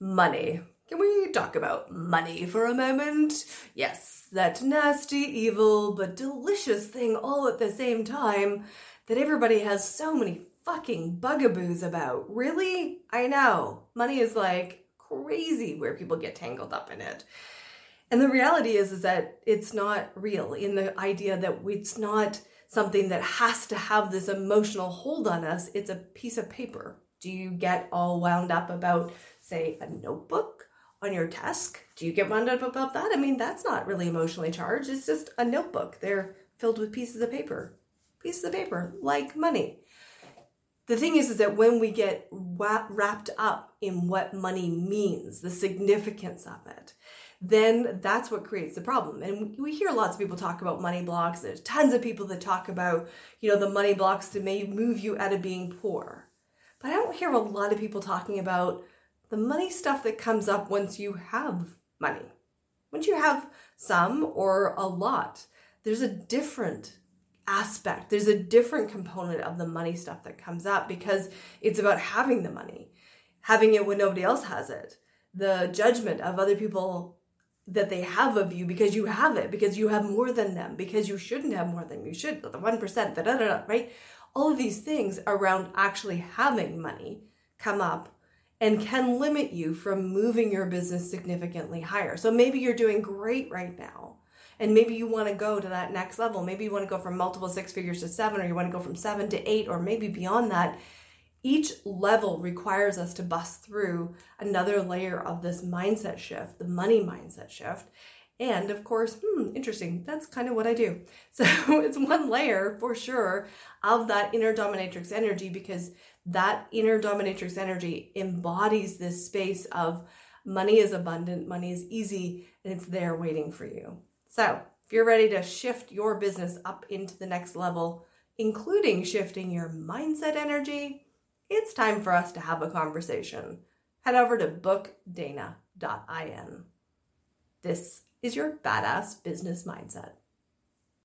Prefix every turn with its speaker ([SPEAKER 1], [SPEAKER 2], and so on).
[SPEAKER 1] money. Can we talk about money for a moment? Yes, that nasty, evil, but delicious thing all at the same time that everybody has so many fucking bugaboos about. Really? I know. Money is like crazy where people get tangled up in it. And the reality is is that it's not real in the idea that it's not something that has to have this emotional hold on us. It's a piece of paper. Do you get all wound up about say a notebook on your desk? Do you get wound up about that? I mean, that's not really emotionally charged. It's just a notebook. They're filled with pieces of paper. Pieces of paper, like money. The thing is, is that when we get wrapped up in what money means, the significance of it, then that's what creates the problem. And we hear lots of people talk about money blocks. There's tons of people that talk about, you know, the money blocks to may move you out of being poor. But I don't hear a lot of people talking about the money stuff that comes up once you have money. Once you have some or a lot, there's a different aspect. There's a different component of the money stuff that comes up because it's about having the money, having it when nobody else has it. The judgment of other people that they have of you because you have it, because you have more than them, because you shouldn't have more than you should, the 1%, da da da, right? All of these things around actually having money come up and can limit you from moving your business significantly higher. So maybe you're doing great right now. And maybe you want to go to that next level. Maybe you want to go from multiple six figures to seven, or you want to go from seven to eight, or maybe beyond that. Each level requires us to bust through another layer of this mindset shift, the money mindset shift. And of course, hmm, interesting. That's kind of what I do. So it's one layer for sure of that inner dominatrix energy because that inner dominatrix energy embodies this space of money is abundant, money is easy, and it's there waiting for you. So, if you're ready to shift your business up into the next level, including shifting your mindset energy, it's time for us to have a conversation. Head over to bookdana.in. This is your badass business mindset.